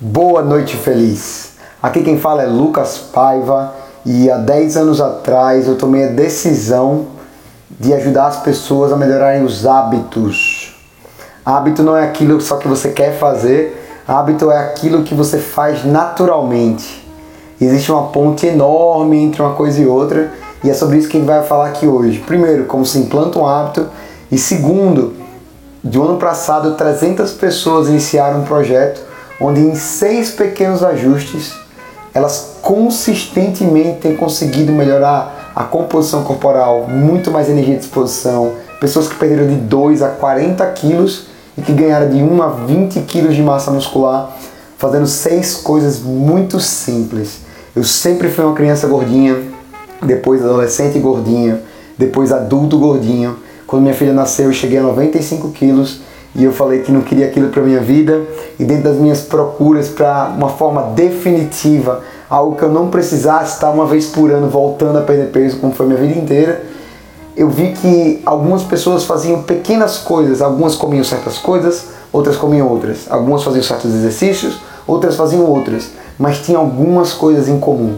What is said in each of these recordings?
Boa noite feliz. Aqui quem fala é Lucas Paiva e há 10 anos atrás eu tomei a decisão de ajudar as pessoas a melhorarem os hábitos. Hábito não é aquilo só que você quer fazer, hábito é aquilo que você faz naturalmente. Existe uma ponte enorme entre uma coisa e outra e é sobre isso que a gente vai falar aqui hoje. Primeiro, como se implanta um hábito e segundo, de um ano passado 300 pessoas iniciaram um projeto onde em seis pequenos ajustes elas consistentemente têm conseguido melhorar a composição corporal, muito mais energia de disposição, pessoas que perderam de 2 a 40 quilos e que ganharam de 1 a 20 quilos de massa muscular, fazendo seis coisas muito simples. Eu sempre fui uma criança gordinha, depois adolescente gordinha, depois adulto gordinho. Quando minha filha nasceu, eu cheguei a 95 quilos e eu falei que não queria aquilo para minha vida. E dentro das minhas procuras para uma forma definitiva, algo que eu não precisasse estar uma vez por ano voltando a perder peso como foi minha vida inteira, eu vi que algumas pessoas faziam pequenas coisas, algumas comiam certas coisas, outras comiam outras, algumas faziam certos exercícios, outras faziam outras, mas tinha algumas coisas em comum.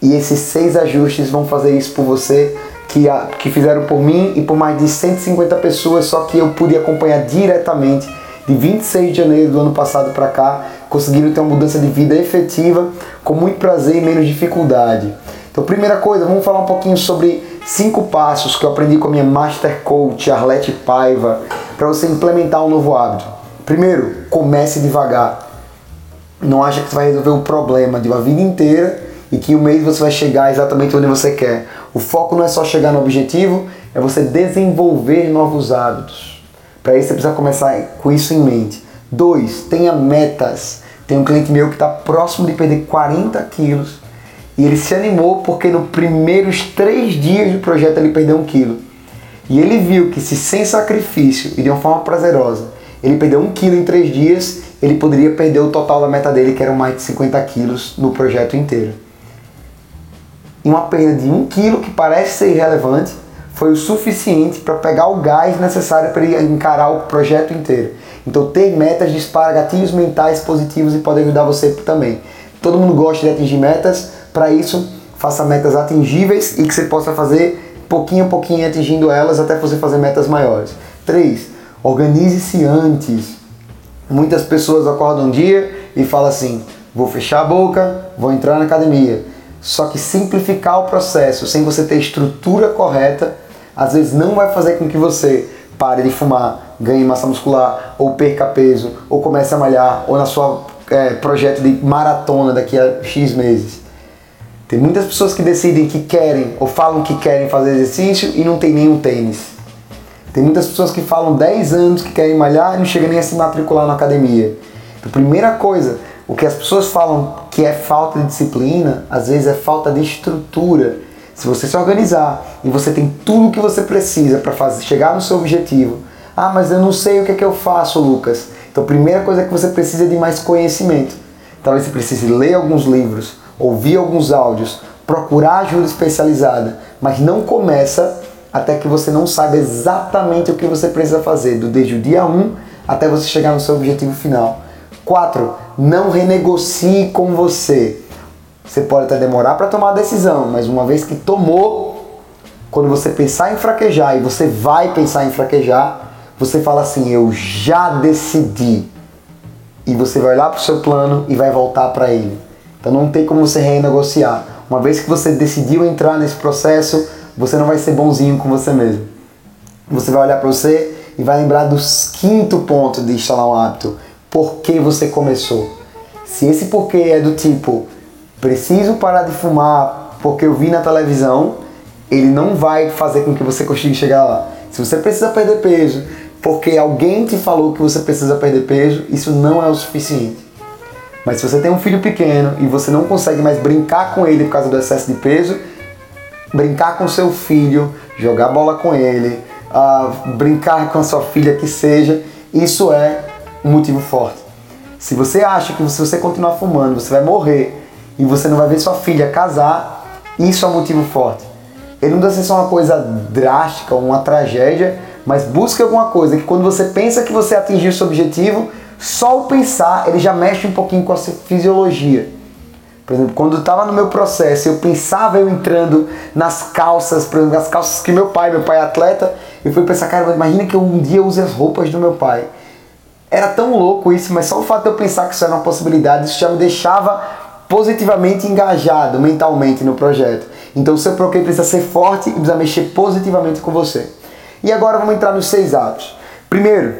E esses seis ajustes vão fazer isso por você que, a, que fizeram por mim e por mais de 150 pessoas, só que eu pude acompanhar diretamente de 26 de janeiro do ano passado para cá, conseguiram ter uma mudança de vida efetiva, com muito prazer e menos dificuldade. Então, primeira coisa, vamos falar um pouquinho sobre cinco passos que eu aprendi com a minha Master Coach, Arlete Paiva, para você implementar um novo hábito. Primeiro, comece devagar. Não acha que você vai resolver o problema de uma vida inteira e que um mês você vai chegar exatamente onde você quer. O foco não é só chegar no objetivo, é você desenvolver novos hábitos. Para isso você precisa começar com isso em mente. Dois, tenha metas. Tem um cliente meu que está próximo de perder 40 quilos e ele se animou porque nos primeiros três dias do projeto ele perdeu um quilo. E ele viu que se sem sacrifício e de uma forma prazerosa ele perdeu um quilo em três dias, ele poderia perder o total da meta dele, que eram mais de 50 quilos no projeto inteiro e uma perda de um quilo, que parece ser irrelevante, foi o suficiente para pegar o gás necessário para encarar o projeto inteiro. Então, ter metas dispara gatilhos mentais positivos e pode ajudar você também. Todo mundo gosta de atingir metas, para isso, faça metas atingíveis e que você possa fazer pouquinho a pouquinho atingindo elas até você fazer metas maiores. 3. Organize-se antes. Muitas pessoas acordam um dia e falam assim: vou fechar a boca, vou entrar na academia só que simplificar o processo sem você ter estrutura correta, às vezes não vai fazer com que você pare de fumar, ganhe massa muscular, ou perca peso, ou comece a malhar, ou na sua é, projeto de maratona daqui a X meses. Tem muitas pessoas que decidem que querem ou falam que querem fazer exercício e não tem nenhum tênis. Tem muitas pessoas que falam 10 anos que querem malhar e não chegam nem a se matricular na academia. Então, primeira coisa, o que as pessoas falam que é falta de disciplina, às vezes é falta de estrutura. Se você se organizar e você tem tudo o que você precisa para fazer chegar no seu objetivo. Ah, mas eu não sei o que é que eu faço, Lucas. Então, a primeira coisa é que você precisa de mais conhecimento. Talvez você precise ler alguns livros, ouvir alguns áudios, procurar ajuda especializada, mas não começa até que você não saiba exatamente o que você precisa fazer, do desde o dia 1 até você chegar no seu objetivo final. 4. Não renegocie com você. Você pode até demorar para tomar a decisão, mas uma vez que tomou, quando você pensar em fraquejar e você vai pensar em fraquejar, você fala assim: Eu já decidi. E você vai lá para o seu plano e vai voltar para ele. Então não tem como você renegociar. Uma vez que você decidiu entrar nesse processo, você não vai ser bonzinho com você mesmo. Você vai olhar para você e vai lembrar do quinto ponto de instalar um hábito por que você começou. Se esse porquê é do tipo, preciso parar de fumar porque eu vi na televisão, ele não vai fazer com que você consiga chegar lá. Se você precisa perder peso porque alguém te falou que você precisa perder peso, isso não é o suficiente. Mas se você tem um filho pequeno e você não consegue mais brincar com ele por causa do excesso de peso, brincar com seu filho, jogar bola com ele, uh, brincar com a sua filha que seja, isso é um motivo forte. Se você acha que se você continuar fumando, você vai morrer e você não vai ver sua filha casar, isso é um motivo forte. Ele não deve ser só uma coisa drástica, uma tragédia, mas busque alguma coisa que quando você pensa que você atingiu seu objetivo, Só o pensar, ele já mexe um pouquinho com a fisiologia. Por exemplo, quando estava no meu processo, eu pensava eu entrando nas calças, por exemplo, nas calças que meu pai, meu pai é atleta, eu fui pensar, cara, imagina que eu um dia use as roupas do meu pai. Era tão louco isso, mas só o fato de eu pensar que isso era uma possibilidade, isso já me deixava positivamente engajado mentalmente no projeto. Então o seu bloqueio precisa ser forte e precisa mexer positivamente com você. E agora vamos entrar nos seis hábitos. Primeiro,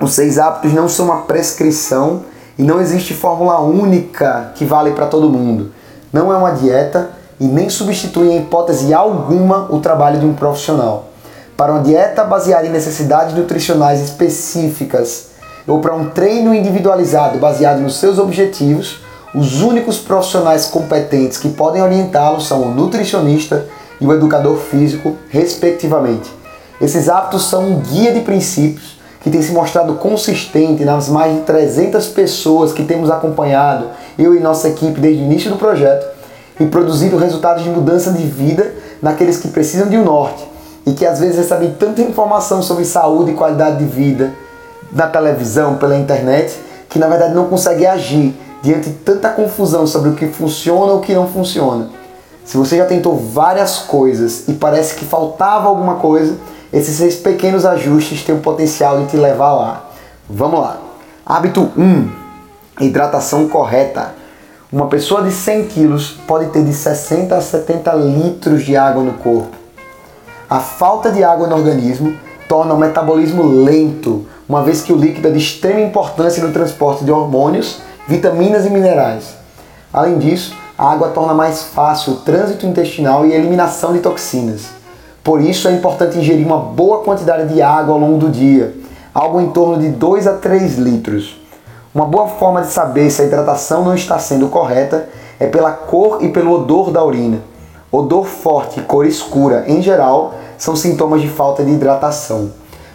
os seis hábitos não são uma prescrição e não existe fórmula única que vale para todo mundo. Não é uma dieta e nem substitui em hipótese alguma o trabalho de um profissional. Para uma dieta baseada em necessidades nutricionais específicas ou para um treino individualizado baseado nos seus objetivos, os únicos profissionais competentes que podem orientá-lo são o nutricionista e o educador físico, respectivamente. Esses hábitos são um guia de princípios que tem se mostrado consistente nas mais de 300 pessoas que temos acompanhado, eu e nossa equipe, desde o início do projeto, e produzido resultados de mudança de vida naqueles que precisam de um norte e que às vezes recebem tanta informação sobre saúde e qualidade de vida na televisão, pela internet, que na verdade não conseguem agir diante de tanta confusão sobre o que funciona ou o que não funciona. Se você já tentou várias coisas e parece que faltava alguma coisa, esses seis pequenos ajustes têm o potencial de te levar lá. Vamos lá. Hábito 1: hidratação correta. Uma pessoa de 100 quilos pode ter de 60 a 70 litros de água no corpo. A falta de água no organismo torna o metabolismo lento, uma vez que o líquido é de extrema importância no transporte de hormônios vitaminas e minerais. Além disso, a água torna mais fácil o trânsito intestinal e a eliminação de toxinas. Por isso é importante ingerir uma boa quantidade de água ao longo do dia, algo em torno de 2 a 3 litros. Uma boa forma de saber se a hidratação não está sendo correta é pela cor e pelo odor da urina. Odor forte e cor escura, em geral, são sintomas de falta de hidratação.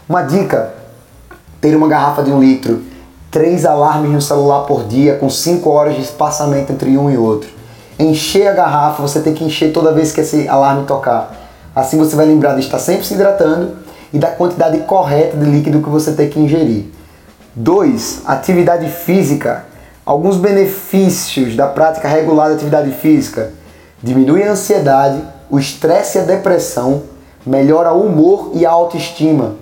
Uma dica: ter uma garrafa de um litro três alarmes no celular por dia com 5 horas de espaçamento entre um e outro. Encher a garrafa, você tem que encher toda vez que esse alarme tocar. Assim você vai lembrar de estar sempre se hidratando e da quantidade correta de líquido que você tem que ingerir. 2. Atividade física. Alguns benefícios da prática regular de atividade física. Diminui a ansiedade, o estresse e a depressão, melhora o humor e a autoestima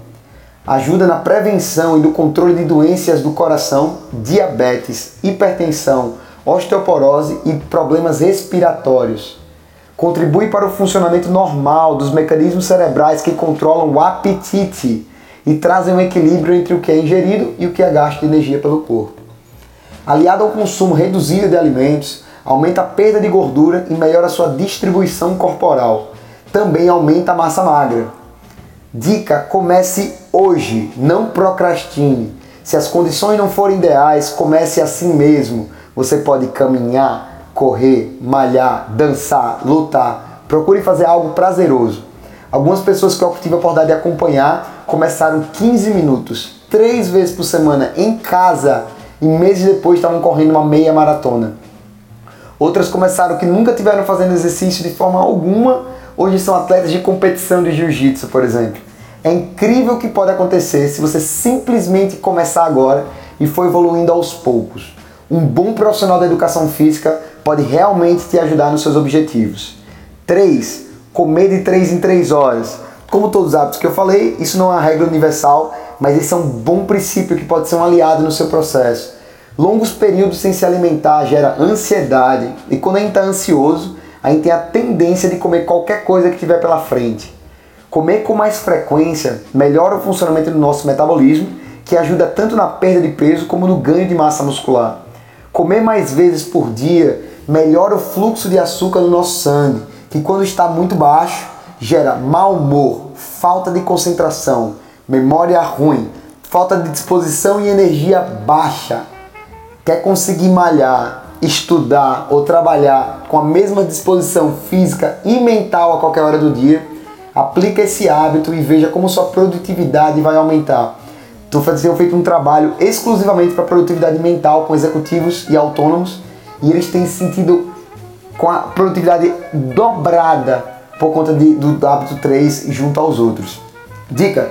ajuda na prevenção e no controle de doenças do coração, diabetes, hipertensão, osteoporose e problemas respiratórios. Contribui para o funcionamento normal dos mecanismos cerebrais que controlam o apetite e trazem um equilíbrio entre o que é ingerido e o que é gasto de energia pelo corpo. Aliado ao consumo reduzido de alimentos, aumenta a perda de gordura e melhora sua distribuição corporal. Também aumenta a massa magra. Dica: comece hoje, não procrastine. Se as condições não forem ideais, comece assim mesmo. Você pode caminhar, correr, malhar, dançar, lutar. Procure fazer algo prazeroso. Algumas pessoas que eu tive a oportunidade de acompanhar começaram 15 minutos, três vezes por semana, em casa, e meses depois estavam correndo uma meia maratona. Outras começaram que nunca tiveram fazendo exercício de forma alguma hoje são atletas de competição de jiu-jitsu, por exemplo. É incrível o que pode acontecer se você simplesmente começar agora e for evoluindo aos poucos. Um bom profissional da educação física pode realmente te ajudar nos seus objetivos. 3. Comer de 3 em 3 horas. Como todos os hábitos que eu falei, isso não é uma regra universal, mas esse é um bom princípio que pode ser um aliado no seu processo. Longos períodos sem se alimentar gera ansiedade e quando a gente está ansioso, a gente tem a tendência de comer qualquer coisa que tiver pela frente. Comer com mais frequência melhora o funcionamento do nosso metabolismo, que ajuda tanto na perda de peso como no ganho de massa muscular. Comer mais vezes por dia melhora o fluxo de açúcar no nosso sangue, que quando está muito baixo gera mau humor, falta de concentração, memória ruim, falta de disposição e energia baixa. Quer conseguir malhar, estudar ou trabalhar com a mesma disposição física e mental a qualquer hora do dia, aplica esse hábito e veja como sua produtividade vai aumentar. Estou fazendo feito um trabalho exclusivamente para produtividade mental com executivos e autônomos e eles têm sentido com a produtividade dobrada por conta de, do hábito 3 junto aos outros. Dica: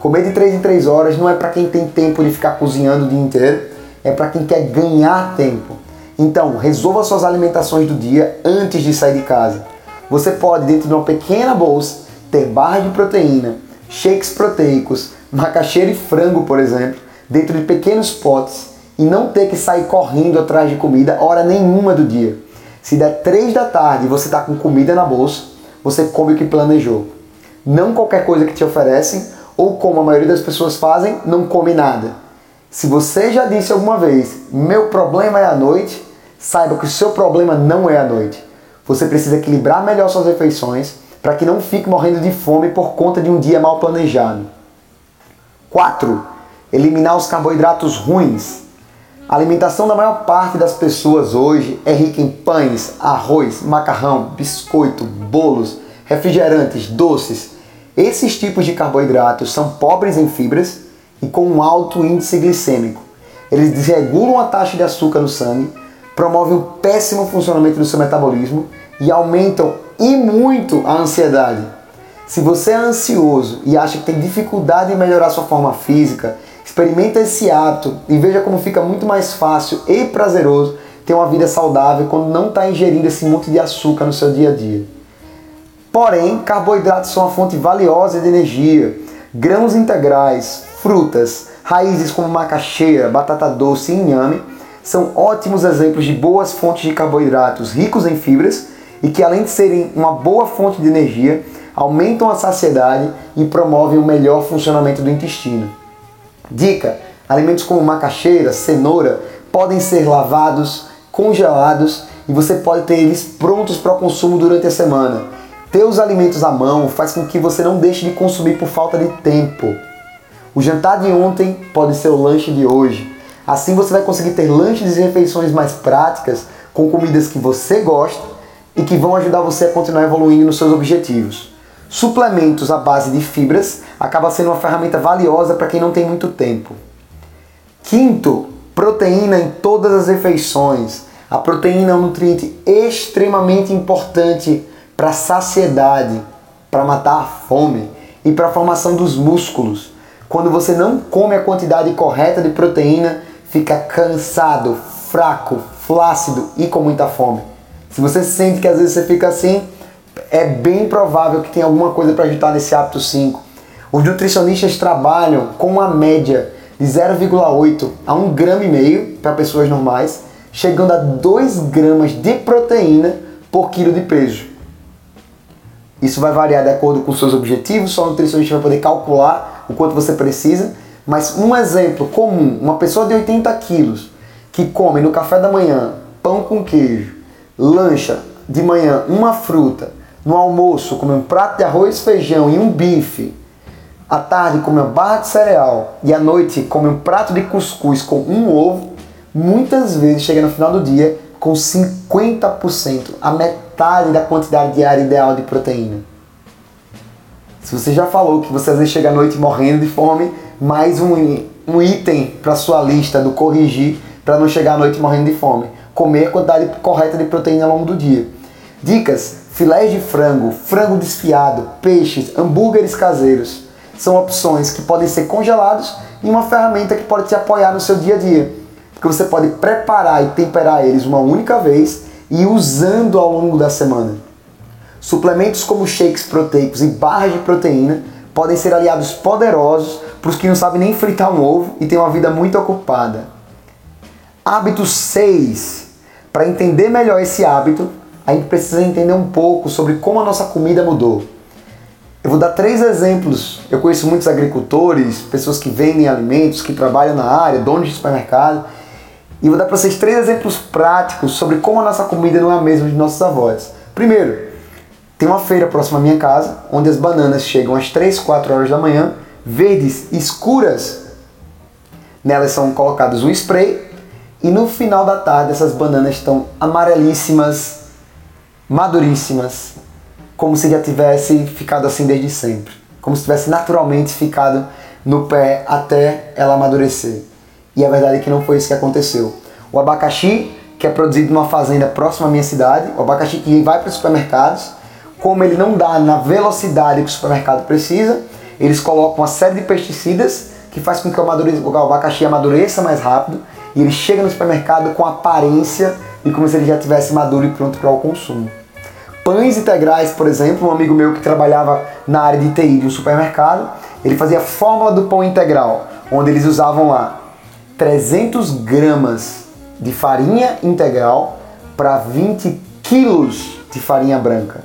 comer de 3 em 3 horas não é para quem tem tempo de ficar cozinhando o dia inteiro é para quem quer ganhar tempo. Então, resolva suas alimentações do dia antes de sair de casa. Você pode, dentro de uma pequena bolsa, ter barra de proteína, shakes proteicos, macaxeira e frango, por exemplo, dentro de pequenos potes e não ter que sair correndo atrás de comida hora nenhuma do dia. Se der 3 da tarde e você está com comida na bolsa, você come o que planejou. Não qualquer coisa que te oferecem, ou como a maioria das pessoas fazem, não come nada. Se você já disse alguma vez, meu problema é a noite, saiba que o seu problema não é a noite. Você precisa equilibrar melhor suas refeições para que não fique morrendo de fome por conta de um dia mal planejado. 4. Eliminar os carboidratos ruins. A alimentação da maior parte das pessoas hoje é rica em pães, arroz, macarrão, biscoito, bolos, refrigerantes, doces. Esses tipos de carboidratos são pobres em fibras e com um alto índice glicêmico. Eles desregulam a taxa de açúcar no sangue, promovem o péssimo funcionamento do seu metabolismo e aumentam e muito a ansiedade. Se você é ansioso e acha que tem dificuldade em melhorar sua forma física, experimenta esse hábito e veja como fica muito mais fácil e prazeroso ter uma vida saudável quando não está ingerindo esse monte de açúcar no seu dia a dia. Porém, carboidratos são uma fonte valiosa de energia. Grãos integrais, frutas, raízes como macaxeira, batata doce e inhame são ótimos exemplos de boas fontes de carboidratos ricos em fibras e que, além de serem uma boa fonte de energia, aumentam a saciedade e promovem o melhor funcionamento do intestino. Dica: alimentos como macaxeira, cenoura podem ser lavados, congelados e você pode ter eles prontos para consumo durante a semana. Ter os alimentos à mão faz com que você não deixe de consumir por falta de tempo. O jantar de ontem pode ser o lanche de hoje. Assim você vai conseguir ter lanches e refeições mais práticas com comidas que você gosta e que vão ajudar você a continuar evoluindo nos seus objetivos. Suplementos à base de fibras acaba sendo uma ferramenta valiosa para quem não tem muito tempo. Quinto, proteína em todas as refeições. A proteína é um nutriente extremamente importante para a saciedade, para matar a fome e para a formação dos músculos. Quando você não come a quantidade correta de proteína, fica cansado, fraco, flácido e com muita fome. Se você sente que às vezes você fica assim, é bem provável que tenha alguma coisa para ajudar nesse hábito 5. Os nutricionistas trabalham com uma média de 0,8 a 1 grama e meio para pessoas normais, chegando a 2 gramas de proteína por quilo de peso. Isso vai variar de acordo com seus objetivos, só o nutricionista vai poder calcular o quanto você precisa, mas um exemplo comum, uma pessoa de 80 quilos que come no café da manhã pão com queijo, lancha de manhã uma fruta, no almoço come um prato de arroz, feijão e um bife, à tarde come uma barra de cereal e à noite come um prato de cuscuz com um ovo, muitas vezes chega no final do dia com 50%, a metade da quantidade diária ideal de proteína. Se você já falou que você às vezes chega à noite morrendo de fome, mais um, um item para sua lista do corrigir para não chegar à noite morrendo de fome comer a quantidade correta de proteína ao longo do dia. Dicas: filés de frango, frango desfiado, peixes, hambúrgueres caseiros. São opções que podem ser congelados e uma ferramenta que pode te apoiar no seu dia a dia. Porque você pode preparar e temperar eles uma única vez e usando ao longo da semana. Suplementos como shakes proteicos e barras de proteína podem ser aliados poderosos para os que não sabem nem fritar um ovo e têm uma vida muito ocupada. Hábito 6. Para entender melhor esse hábito, a gente precisa entender um pouco sobre como a nossa comida mudou. Eu vou dar três exemplos. Eu conheço muitos agricultores, pessoas que vendem alimentos, que trabalham na área, donos de supermercado. E vou dar para vocês três exemplos práticos sobre como a nossa comida não é a mesma de nossos avós. Primeiro, tem uma feira próxima à minha casa, onde as bananas chegam às 3, 4 horas da manhã, verdes, escuras. Nelas são colocados um spray e no final da tarde essas bananas estão amarelíssimas, maduríssimas, como se já tivesse ficado assim desde sempre, como se tivesse naturalmente ficado no pé até ela amadurecer. E a verdade é que não foi isso que aconteceu. O abacaxi, que é produzido numa fazenda próxima à minha cidade, o abacaxi que vai para os supermercados, como ele não dá na velocidade que o supermercado precisa, eles colocam uma série de pesticidas que faz com que o abacaxi amadureça mais rápido e ele chega no supermercado com aparência de como se ele já tivesse maduro e pronto para o consumo. Pães integrais, por exemplo, um amigo meu que trabalhava na área de TI de um supermercado, ele fazia a fórmula do pão integral, onde eles usavam lá 300 gramas de farinha integral para 20 quilos de farinha branca.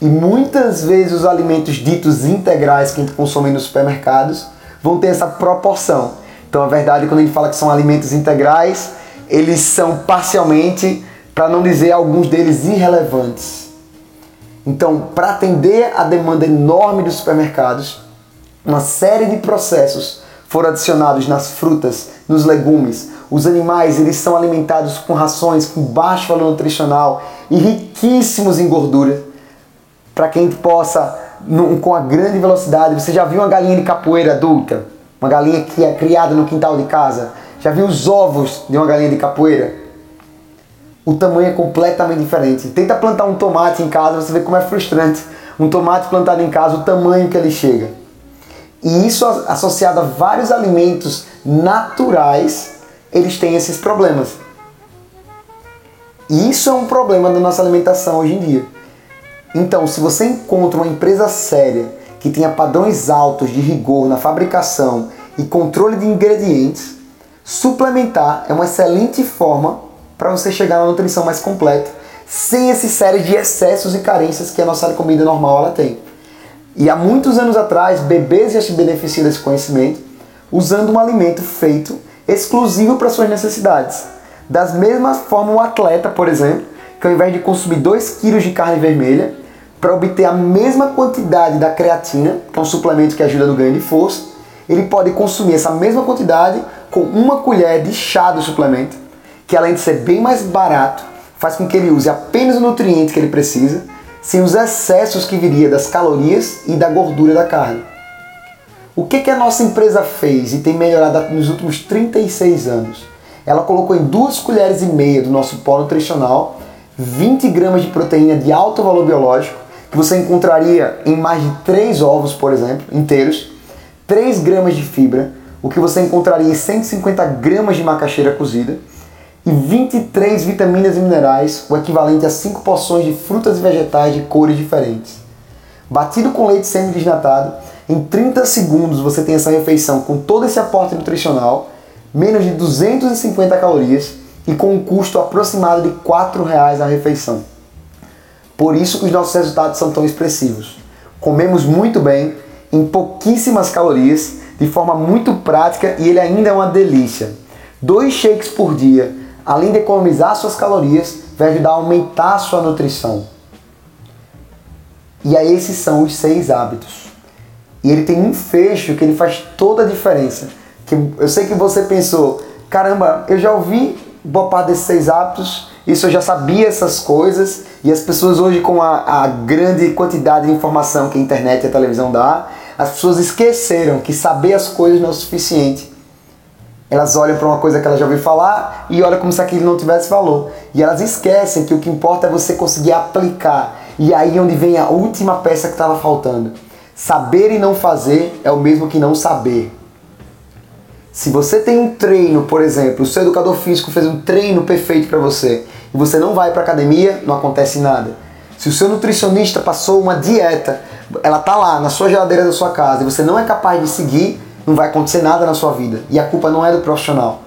E muitas vezes os alimentos ditos integrais que a gente consome nos supermercados vão ter essa proporção. Então, a verdade, quando gente fala que são alimentos integrais, eles são parcialmente, para não dizer alguns deles irrelevantes. Então, para atender a demanda enorme dos supermercados, uma série de processos foram adicionados nas frutas, nos legumes. Os animais eles são alimentados com rações com baixo valor nutricional e riquíssimos em gordura, para que a gente possa, com a grande velocidade. Você já viu uma galinha de capoeira adulta? Uma galinha que é criada no quintal de casa? Já viu os ovos de uma galinha de capoeira? O tamanho é completamente diferente. Tenta plantar um tomate em casa, você vê como é frustrante. Um tomate plantado em casa, o tamanho que ele chega. E isso associado a vários alimentos naturais, eles têm esses problemas. E isso é um problema da nossa alimentação hoje em dia. Então, se você encontra uma empresa séria que tenha padrões altos de rigor na fabricação e controle de ingredientes, suplementar é uma excelente forma para você chegar na nutrição mais completa, sem esse série de excessos e carências que a nossa comida normal ela tem. E há muitos anos atrás, bebês já se beneficiam desse conhecimento usando um alimento feito exclusivo para suas necessidades. Das mesmas formas, um atleta, por exemplo, que ao invés de consumir 2 kg de carne vermelha, para obter a mesma quantidade da creatina, que é um suplemento que ajuda no ganho de força, ele pode consumir essa mesma quantidade com uma colher de chá do suplemento, que além de ser bem mais barato, faz com que ele use apenas o nutriente que ele precisa sem os excessos que viria das calorias e da gordura da carne. O que, que a nossa empresa fez e tem melhorado nos últimos 36 anos? Ela colocou em duas colheres e meia do nosso pó nutricional 20 gramas de proteína de alto valor biológico, que você encontraria em mais de 3 ovos, por exemplo, inteiros, 3 gramas de fibra, o que você encontraria em 150 gramas de macaxeira cozida, e 23 vitaminas e minerais, o equivalente a 5 porções de frutas e vegetais de cores diferentes. Batido com leite semi-desnatado, em 30 segundos você tem essa refeição com todo esse aporte nutricional, menos de 250 calorias e com um custo aproximado de R$ 4,00 a refeição. Por isso que os nossos resultados são tão expressivos. Comemos muito bem, em pouquíssimas calorias, de forma muito prática e ele ainda é uma delícia. Dois shakes por dia além de economizar suas calorias, vai ajudar a aumentar a sua nutrição. E aí esses são os seis hábitos. E ele tem um fecho que ele faz toda a diferença. Que eu sei que você pensou, caramba, eu já ouvi boa parte desses seis hábitos, isso eu já sabia essas coisas, e as pessoas hoje com a, a grande quantidade de informação que a internet e a televisão dá, as pessoas esqueceram que saber as coisas não é o suficiente elas olham para uma coisa que elas já ouviu falar e olham como se aquilo não tivesse valor. E elas esquecem que o que importa é você conseguir aplicar. E aí onde vem a última peça que estava faltando. Saber e não fazer é o mesmo que não saber. Se você tem um treino, por exemplo, o seu educador físico fez um treino perfeito para você e você não vai para academia, não acontece nada. Se o seu nutricionista passou uma dieta, ela tá lá na sua geladeira da sua casa e você não é capaz de seguir, não vai acontecer nada na sua vida. E a culpa não é do profissional.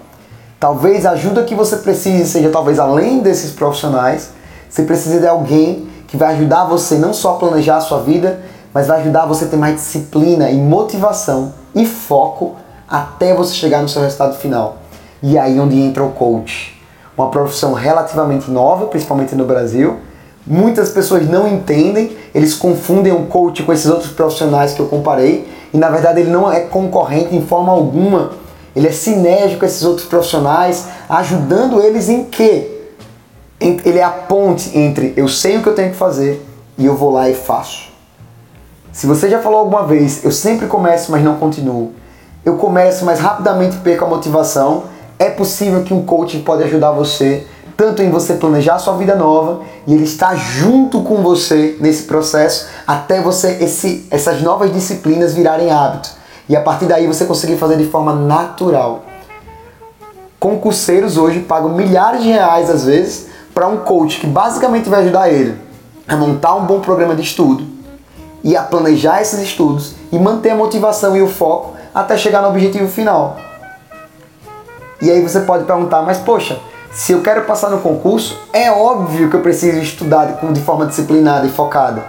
Talvez a ajuda que você precise seja talvez além desses profissionais, você precisa de alguém que vai ajudar você não só a planejar a sua vida, mas vai ajudar você a ter mais disciplina e motivação e foco até você chegar no seu resultado final. E aí onde entra o coach. Uma profissão relativamente nova, principalmente no Brasil. Muitas pessoas não entendem, eles confundem o coach com esses outros profissionais que eu comparei e na verdade ele não é concorrente em forma alguma. Ele é sinérgico com esses outros profissionais, ajudando eles em quê? Ele é a ponte entre eu sei o que eu tenho que fazer e eu vou lá e faço. Se você já falou alguma vez, eu sempre começo, mas não continuo. Eu começo, mas rapidamente perco a motivação. É possível que um coach pode ajudar você tanto em você planejar a sua vida nova e ele está junto com você nesse processo até você esse, essas novas disciplinas virarem hábito e a partir daí você conseguir fazer de forma natural. concurseiros hoje pagam milhares de reais às vezes para um coach que basicamente vai ajudar ele a montar um bom programa de estudo e a planejar esses estudos e manter a motivação e o foco até chegar no objetivo final. E aí você pode perguntar, mas poxa, se eu quero passar no concurso, é óbvio que eu preciso estudar de forma disciplinada e focada.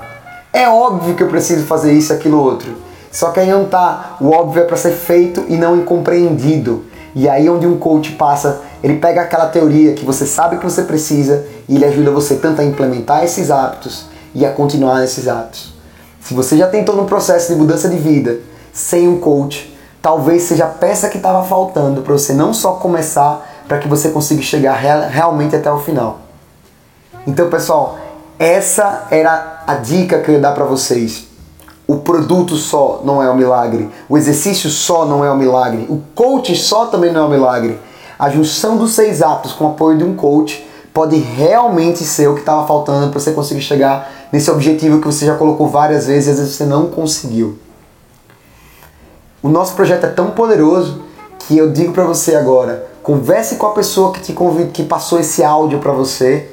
É óbvio que eu preciso fazer isso, aquilo, outro. Só que aí não tá. O óbvio é para ser feito e não incompreendido. E aí onde um coach passa, ele pega aquela teoria que você sabe que você precisa e ele ajuda você tanto a implementar esses hábitos e a continuar nesses hábitos. Se você já tentou no processo de mudança de vida sem um coach, talvez seja a peça que estava faltando para você não só começar, para que você consiga chegar realmente até o final. Então, pessoal, essa era a dica que eu ia dar para vocês. O produto só não é um milagre, o exercício só não é um milagre, o coach só também não é um milagre. A junção dos seis atos com o apoio de um coach pode realmente ser o que estava faltando para você conseguir chegar nesse objetivo que você já colocou várias vezes e às vezes você não conseguiu. O nosso projeto é tão poderoso que eu digo para você agora, Converse com a pessoa que te convida, que passou esse áudio para você.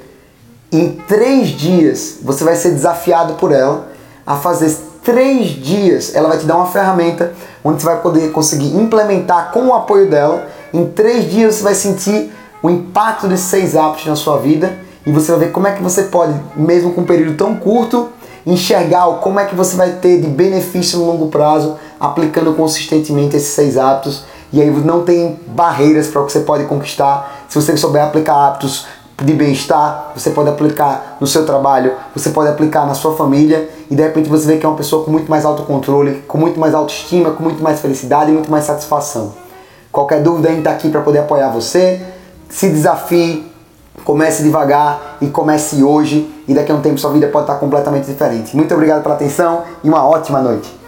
Em três dias você vai ser desafiado por ela a fazer três dias. Ela vai te dar uma ferramenta onde você vai poder conseguir implementar com o apoio dela. Em três dias você vai sentir o impacto desses seis hábitos na sua vida e você vai ver como é que você pode, mesmo com um período tão curto, enxergar como é que você vai ter de benefício no longo prazo aplicando consistentemente esses seis hábitos e aí não tem barreiras para o que você pode conquistar. Se você souber aplicar hábitos de bem-estar, você pode aplicar no seu trabalho, você pode aplicar na sua família e de repente você vê que é uma pessoa com muito mais autocontrole, com muito mais autoestima, com muito mais felicidade e muito mais satisfação. Qualquer dúvida a gente está aqui para poder apoiar você. Se desafie, comece devagar e comece hoje e daqui a um tempo sua vida pode estar completamente diferente. Muito obrigado pela atenção e uma ótima noite.